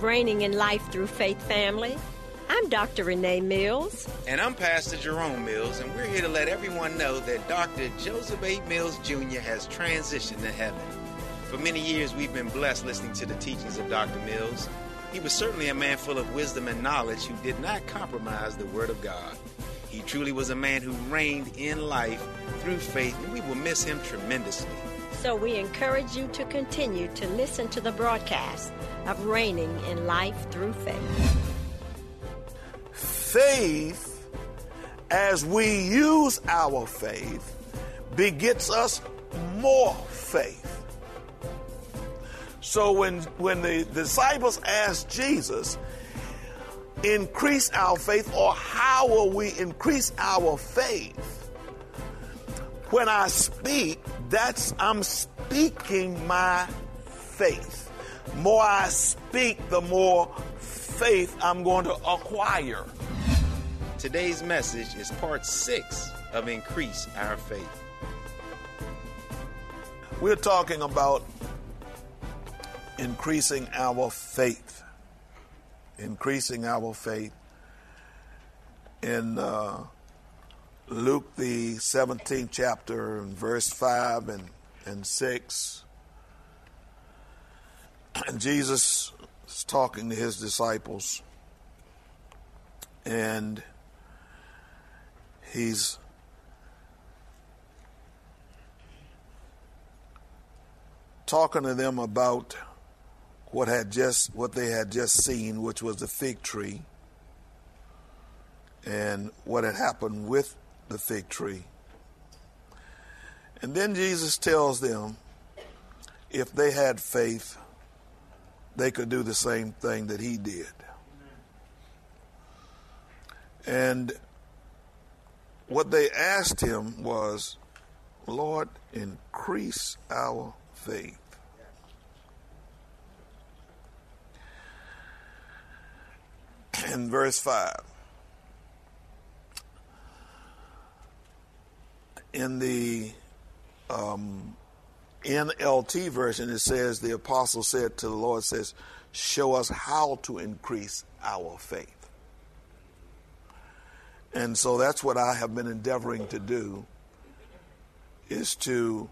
Reigning in Life Through Faith family. I'm Dr. Renee Mills. And I'm Pastor Jerome Mills, and we're here to let everyone know that Dr. Joseph A. Mills Jr. has transitioned to heaven. For many years, we've been blessed listening to the teachings of Dr. Mills. He was certainly a man full of wisdom and knowledge who did not compromise the Word of God. He truly was a man who reigned in life through faith, and we will miss him tremendously. So we encourage you to continue to listen to the broadcast of Reigning in Life Through Faith. Faith, as we use our faith, begets us more faith. So when, when the disciples asked Jesus, increase our faith, or how will we increase our faith? When I speak, that's I'm speaking my faith. More I speak, the more faith I'm going to acquire. Today's message is part six of Increase Our Faith. We're talking about increasing our faith. Increasing our faith. In uh, Luke, the 17th chapter, and verse 5 and, and 6, and Jesus is talking to his disciples, and he's talking to them about what had just what they had just seen, which was the fig tree, and what had happened with the fig tree. And then Jesus tells them if they had faith, they could do the same thing that he did. And what they asked him was, Lord, increase our faith. In verse 5, in the um, NLT version, it says, the apostle said to the Lord, says, show us how to increase our faith. And so that's what I have been endeavoring to do is to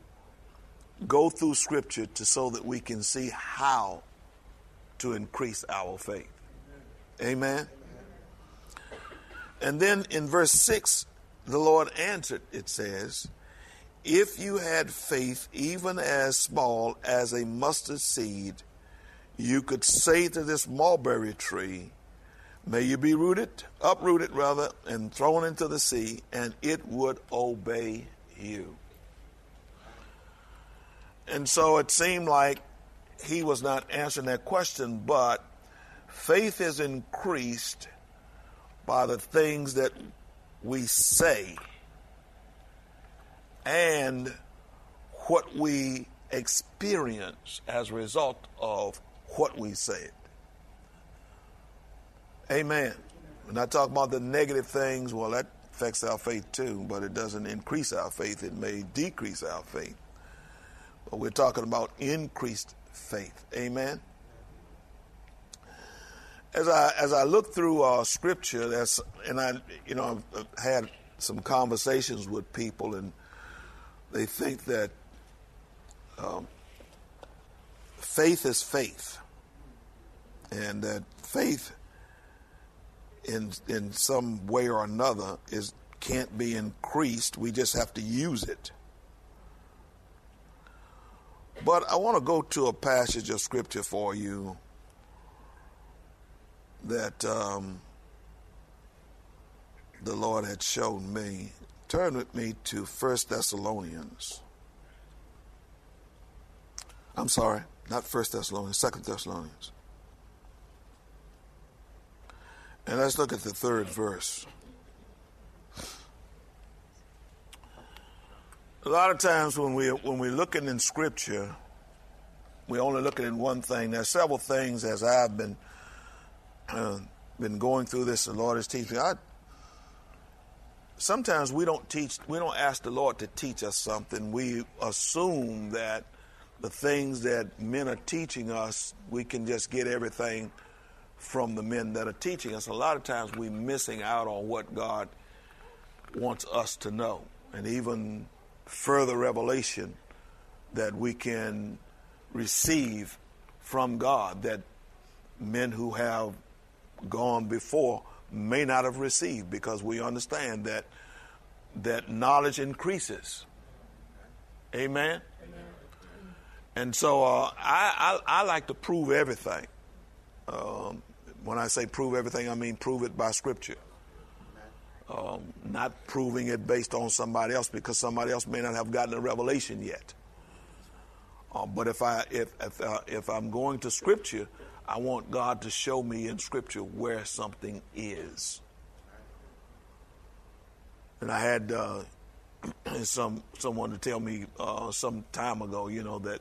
go through scripture to so that we can see how to increase our faith. Amen. And then in verse 6, the Lord answered, it says, If you had faith even as small as a mustard seed, you could say to this mulberry tree, May you be rooted, uprooted rather, and thrown into the sea, and it would obey you. And so it seemed like he was not answering that question, but faith is increased by the things that we say and what we experience as a result of what we said. Amen. When I talk about the negative things, well, that affects our faith too, but it doesn't increase our faith. It may decrease our faith. But we're talking about increased faith. Amen. As I as I look through uh, scripture, that's and I you know I've had some conversations with people, and they think that um, faith is faith, and that faith in in some way or another is can't be increased. We just have to use it. But I want to go to a passage of scripture for you that um, the Lord had shown me. Turn with me to First Thessalonians. I'm sorry, not First Thessalonians, Second Thessalonians. And let's look at the third verse. A lot of times when we when we're looking in Scripture, we're only looking at one thing. There's several things as I've been uh, been going through this. The Lord is teaching. I, sometimes we don't teach. We don't ask the Lord to teach us something. We assume that the things that men are teaching us, we can just get everything from the men that are teaching us. A lot of times we're missing out on what God wants us to know, and even further revelation that we can receive from God that men who have gone before may not have received because we understand that that knowledge increases. Amen. Amen. And so uh, I, I, I like to prove everything. Um, when I say prove everything, I mean prove it by Scripture. Um, not proving it based on somebody else because somebody else may not have gotten a revelation yet. Uh, but if I if if, uh, if I'm going to Scripture, I want God to show me in Scripture where something is. And I had uh, some someone to tell me uh, some time ago, you know that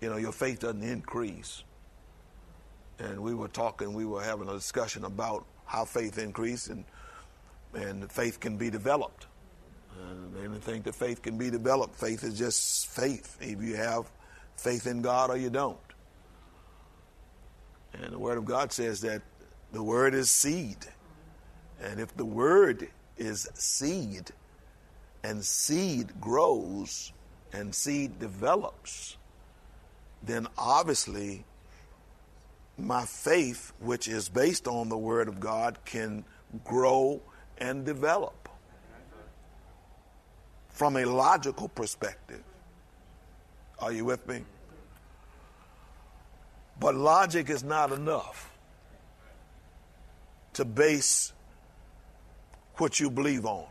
you know your faith doesn't increase and we were talking, we were having a discussion about how faith increased and and faith can be developed. And think that faith can be developed, faith is just faith. If you have faith in God or you don't. And the Word of God says that the Word is seed. And if the Word is seed, and seed grows and seed develops, then obviously my faith, which is based on the Word of God, can grow and develop from a logical perspective. Are you with me? But logic is not enough to base what you believe on.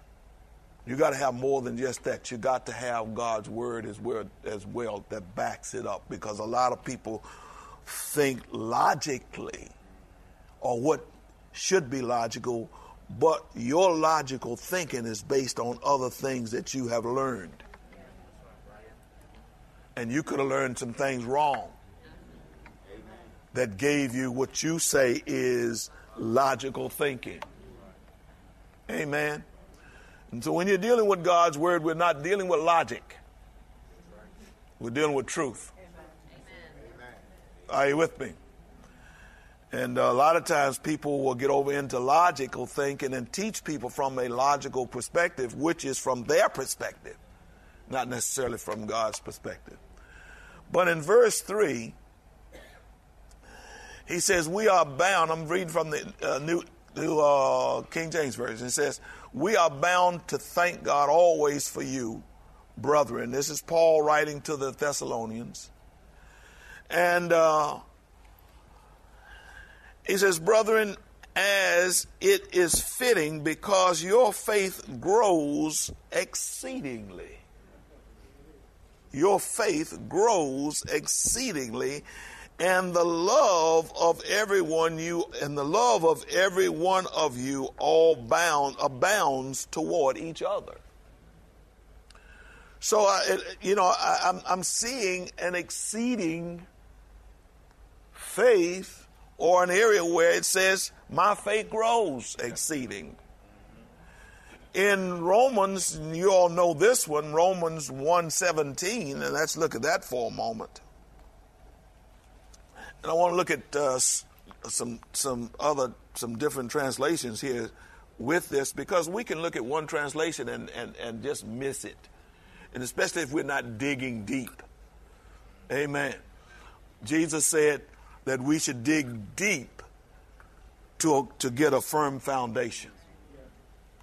You got to have more than just that. You got to have God's word as well, as well that backs it up because a lot of people think logically or what should be logical, but your logical thinking is based on other things that you have learned. And you could have learned some things wrong that gave you what you say is logical thinking. Amen. And so when you're dealing with God's word, we're not dealing with logic. We're dealing with truth. Are you with me? And a lot of times people will get over into logical thinking and teach people from a logical perspective, which is from their perspective, not necessarily from God's perspective. But in verse 3, he says, We are bound. I'm reading from the uh, New, New uh, King James Version. It says, We are bound to thank God always for you, brethren. This is Paul writing to the Thessalonians. And uh, he says, Brethren, as it is fitting, because your faith grows exceedingly. Your faith grows exceedingly, and the love of everyone you and the love of every one of you all bound abounds toward each other. So, I, you know, I, I'm, I'm seeing an exceeding faith or an area where it says, My faith grows exceeding. In Romans, you all know this one, Romans 1:17, and let's look at that for a moment. And I want to look at uh, some some other some different translations here with this because we can look at one translation and, and, and just miss it. And especially if we're not digging deep. Amen. Jesus said that we should dig deep to, to get a firm foundation,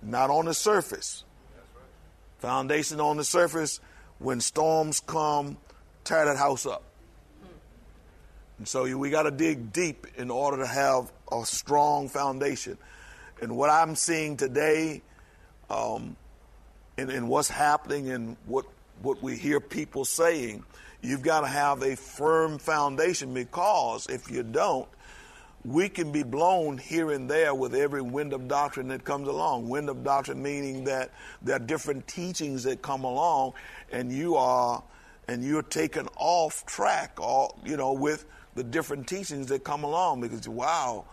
not on the surface. Foundation on the surface, when storms come, tear that house up. And so we got to dig deep in order to have a strong foundation. And what I'm seeing today, um, and, and what's happening, and what what we hear people saying, you've got to have a firm foundation because if you don't, we can be blown here and there with every wind of doctrine that comes along. Wind of doctrine meaning that there are different teachings that come along, and you are and you're taken off track, all you know, with the different teachings that come along because wow,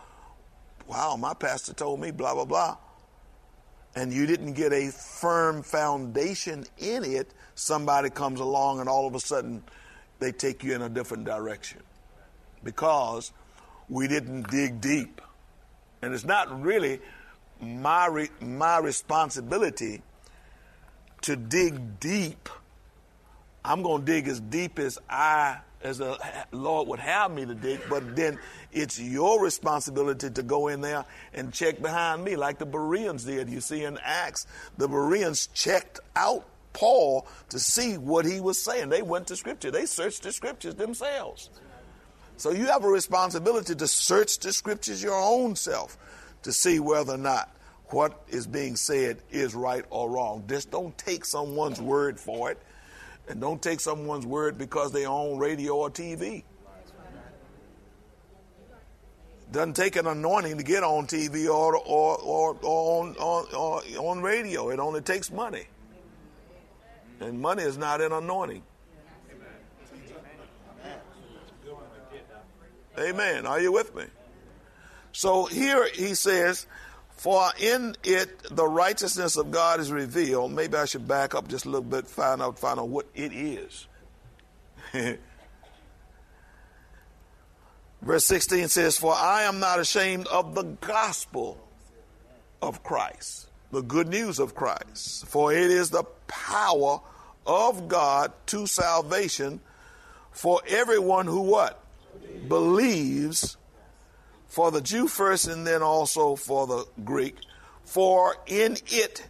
wow, my pastor told me blah blah blah, and you didn't get a firm foundation in it. Somebody comes along and all of a sudden they take you in a different direction because we didn't dig deep. And it's not really my, re- my responsibility to dig deep. I'm going to dig as deep as I, as the Lord would have me to dig, but then it's your responsibility to go in there and check behind me, like the Bereans did. You see in Acts, the Bereans checked out Paul to see what he was saying. They went to Scripture, they searched the Scriptures themselves. So you have a responsibility to search the scriptures your own self to see whether or not what is being said is right or wrong. Just don't take someone's word for it, and don't take someone's word because they own radio or TV. Doesn't take an anointing to get on TV or or or, or on, on, on radio. It only takes money, and money is not an anointing. Amen. Are you with me? So here he says, For in it the righteousness of God is revealed. Maybe I should back up just a little bit, find out, find out what it is. Verse 16 says, For I am not ashamed of the gospel of Christ, the good news of Christ. For it is the power of God to salvation for everyone who what? believes for the Jew first and then also for the Greek. For in it,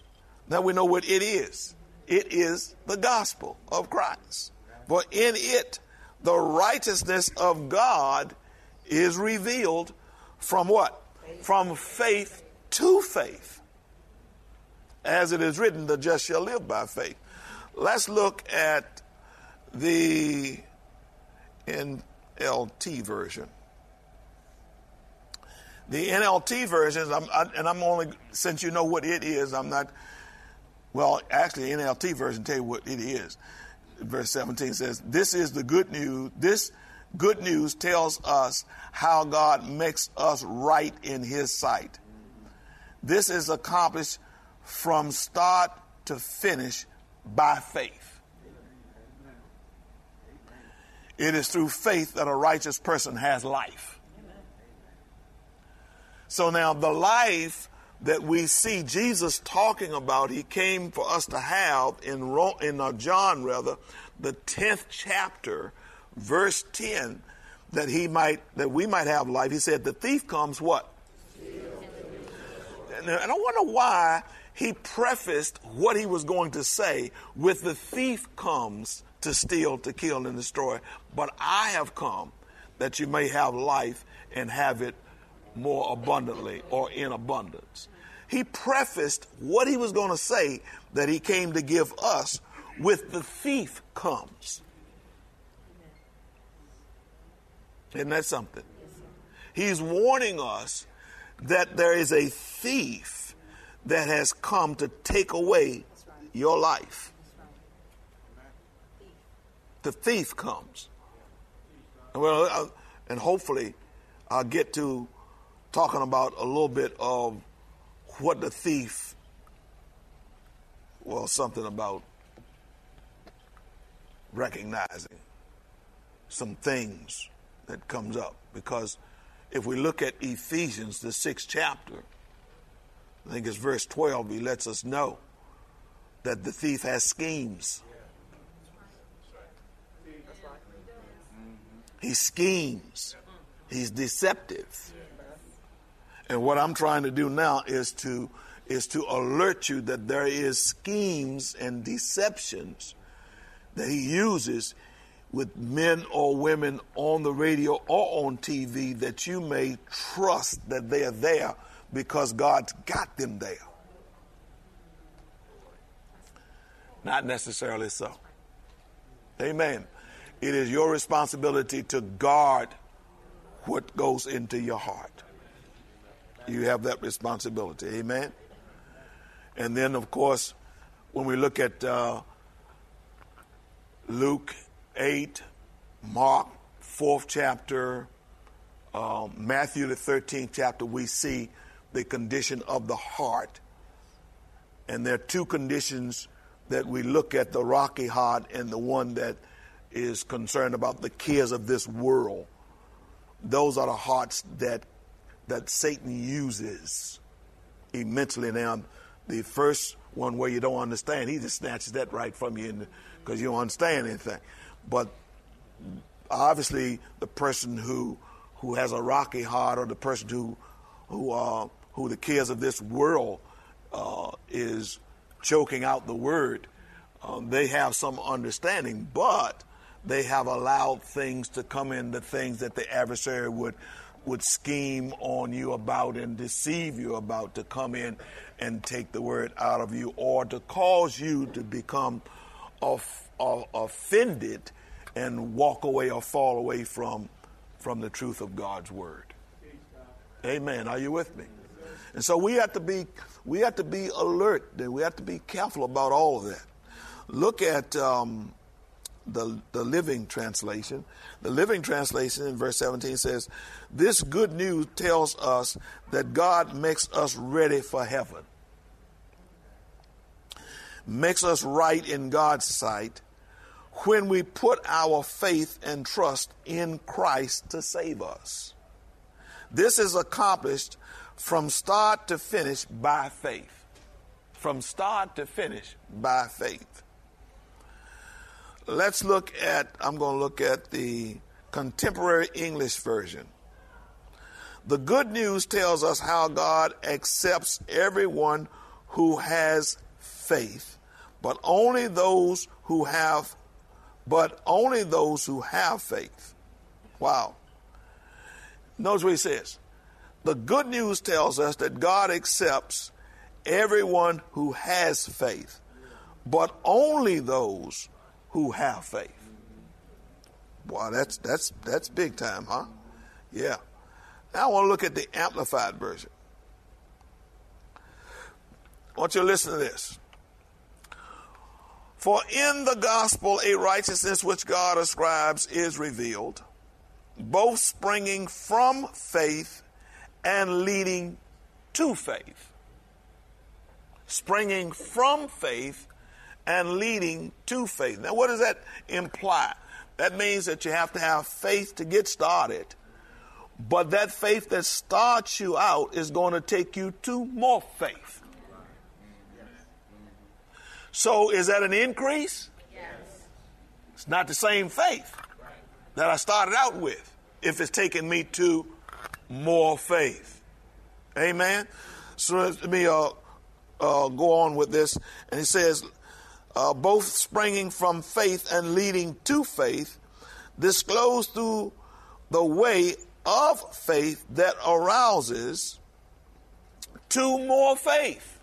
now we know what it is. It is the gospel of Christ. For in it, the righteousness of God is revealed from what? From faith to faith. As it is written, the just shall live by faith. Let's look at the NLT version. The NLT versions, I'm, I, and I'm only, since you know what it is, I'm not, well, actually, the NLT version tell you what it is. Verse 17 says, This is the good news. This good news tells us how God makes us right in His sight. This is accomplished from start to finish by faith. It is through faith that a righteous person has life. So now the life that we see Jesus talking about, he came for us to have in, in uh, John, rather, the 10th chapter, verse 10, that he might, that we might have life. He said, the thief comes what? And I wonder why he prefaced what he was going to say with the thief comes to steal, to kill, and destroy. But I have come that you may have life and have it more abundantly or in abundance. He prefaced what he was going to say that he came to give us with the thief comes. Isn't that something? He's warning us that there is a thief that has come to take away your life the thief comes. Well, uh, and hopefully I'll get to talking about a little bit of what the thief well, something about recognizing some things that comes up because if we look at Ephesians, the sixth chapter, I think it's verse 12, he lets us know that the thief has schemes. He schemes. He's deceptive. And what I'm trying to do now is to is to alert you that there is schemes and deceptions that he uses with men or women on the radio or on TV that you may trust that they are there because God's got them there. Not necessarily so. Amen. It is your responsibility to guard what goes into your heart. You have that responsibility. Amen. And then, of course, when we look at uh, Luke 8, Mark, 4th chapter, uh, Matthew, the 13th chapter, we see the condition of the heart. And there are two conditions that we look at the rocky heart and the one that is concerned about the cares of this world. Those are the hearts that that Satan uses immensely. Now, the first one where you don't understand, he just snatches that right from you because you don't understand anything. But obviously, the person who who has a rocky heart, or the person who who uh, who the cares of this world uh, is choking out the word, um, they have some understanding, but they have allowed things to come in, the things that the adversary would would scheme on you about and deceive you about to come in and take the word out of you or to cause you to become off, off, offended and walk away or fall away from from the truth of God's word. Amen. Are you with me? And so we have to be we have to be alert. And we have to be careful about all of that. Look at um, the, the Living Translation. The Living Translation in verse 17 says, This good news tells us that God makes us ready for heaven, makes us right in God's sight when we put our faith and trust in Christ to save us. This is accomplished from start to finish by faith. From start to finish by faith. Let's look at, I'm going to look at the contemporary English version. The good news tells us how God accepts everyone who has faith, but only those who have but only those who have faith. Wow. Notice what he says. The good news tells us that God accepts everyone who has faith, but only those who have faith. Wow, that's that's that's big time, huh? Yeah. Now I want to look at the amplified version. I want you to listen to this. For in the gospel a righteousness which God ascribes is revealed, both springing from faith and leading to faith. Springing from faith and leading to faith. Now, what does that imply? That means that you have to have faith to get started, but that faith that starts you out is going to take you to more faith. So, is that an increase? Yes. It's not the same faith that I started out with if it's taking me to more faith. Amen. So let me uh, uh, go on with this. And he says, uh, both springing from faith and leading to faith, disclosed through the way of faith that arouses to more faith.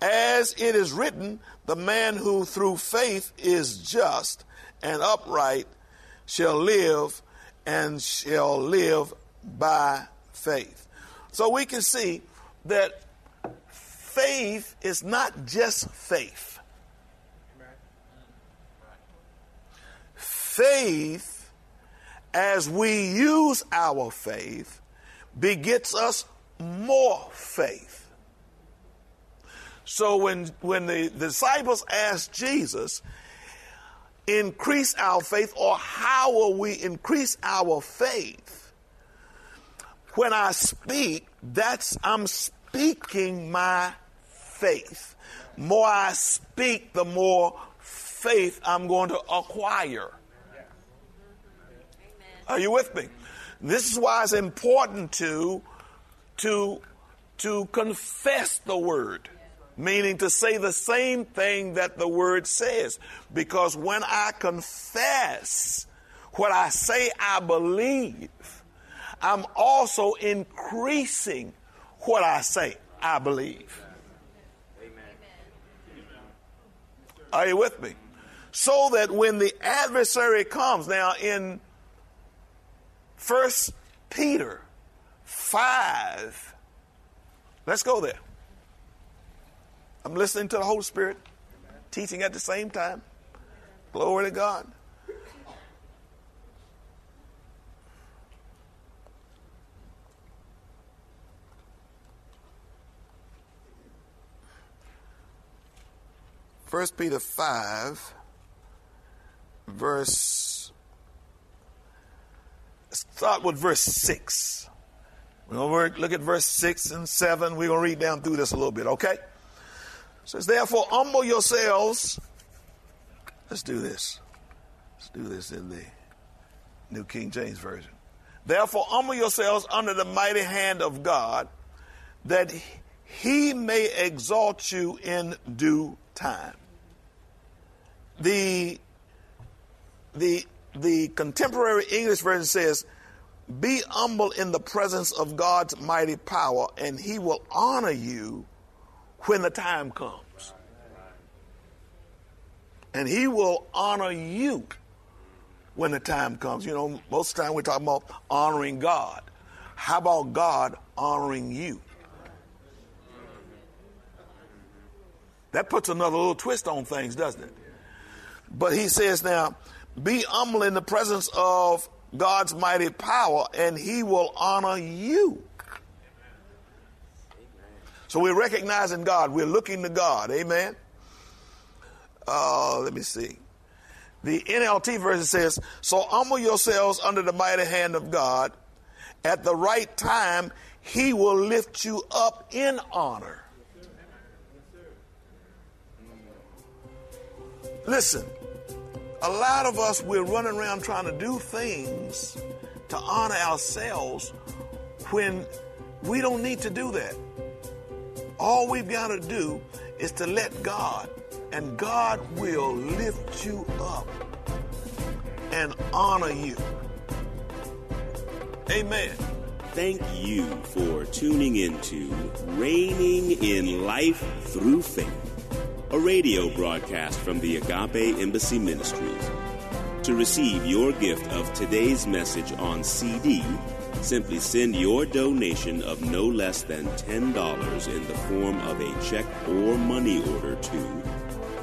As it is written, the man who through faith is just and upright shall live and shall live by faith. So we can see that faith is not just faith. Faith, as we use our faith, begets us more faith. So when when the disciples asked Jesus, increase our faith, or how will we increase our faith? When I speak, that's I'm speaking my faith. More I speak, the more faith I'm going to acquire. Are you with me? This is why it's important to to to confess the word, meaning to say the same thing that the word says. Because when I confess what I say I believe, I'm also increasing what I say I believe. Are you with me? So that when the adversary comes, now in First Peter 5, let's go there. I'm listening to the Holy Spirit, teaching at the same time. Glory to God. First Peter 5, verse, start with verse 6. We're going to look at verse 6 and 7. We're going to read down through this a little bit, okay? It says, Therefore, humble yourselves. Let's do this. Let's do this in the New King James Version. Therefore, humble yourselves under the mighty hand of God, that he may exalt you in due time the the the contemporary English version says, "Be humble in the presence of God's mighty power, and He will honor you when the time comes." And He will honor you when the time comes. You know, most of the time we're talking about honoring God. How about God honoring you? That puts another little twist on things, doesn't it? But he says now, be humble in the presence of God's mighty power, and he will honor you. So we're recognizing God. We're looking to God. Amen. Uh, let me see. The NLT version says, So humble yourselves under the mighty hand of God. At the right time, he will lift you up in honor. Listen, a lot of us, we're running around trying to do things to honor ourselves when we don't need to do that. All we've got to do is to let God, and God will lift you up and honor you. Amen. Thank you for tuning into Reigning in Life Through Faith a radio broadcast from the Agape Embassy Ministries. To receive your gift of today's message on CD, simply send your donation of no less than $10 in the form of a check or money order to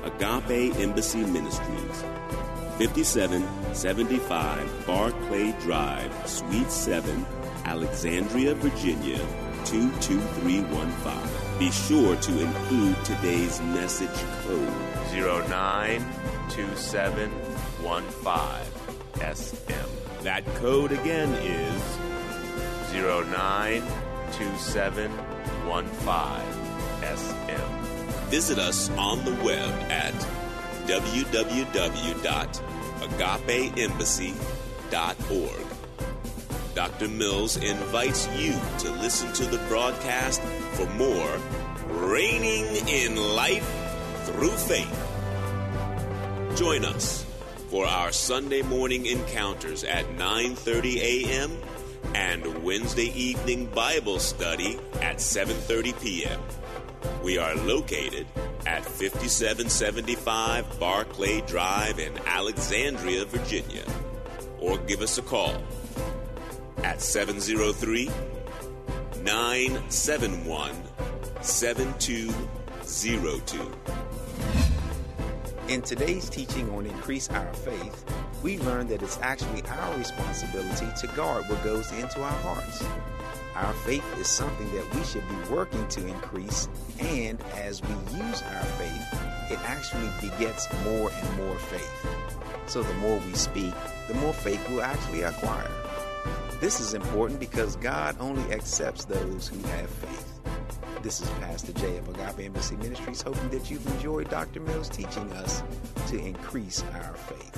Agape Embassy Ministries, 5775 Barclay Drive, Suite 7, Alexandria, Virginia, 22315. Be sure to include today's message code 092715SM. That code again is 092715SM. Visit us on the web at www.agapeembassy.org. Dr. Mills invites you to listen to the broadcast for more Reigning in Life Through Faith. Join us for our Sunday morning encounters at 9:30 a.m. and Wednesday evening Bible study at 7:30 p.m. We are located at 5775 Barclay Drive in Alexandria, Virginia. Or give us a call at 703 971 7202. In today's teaching on Increase Our Faith, we learned that it's actually our responsibility to guard what goes into our hearts. Our faith is something that we should be working to increase, and as we use our faith, it actually begets more and more faith. So the more we speak, the more faith we'll actually acquire. This is important because God only accepts those who have faith. This is Pastor Jay of Agape Embassy Ministries, hoping that you've enjoyed Dr. Mills teaching us to increase our faith.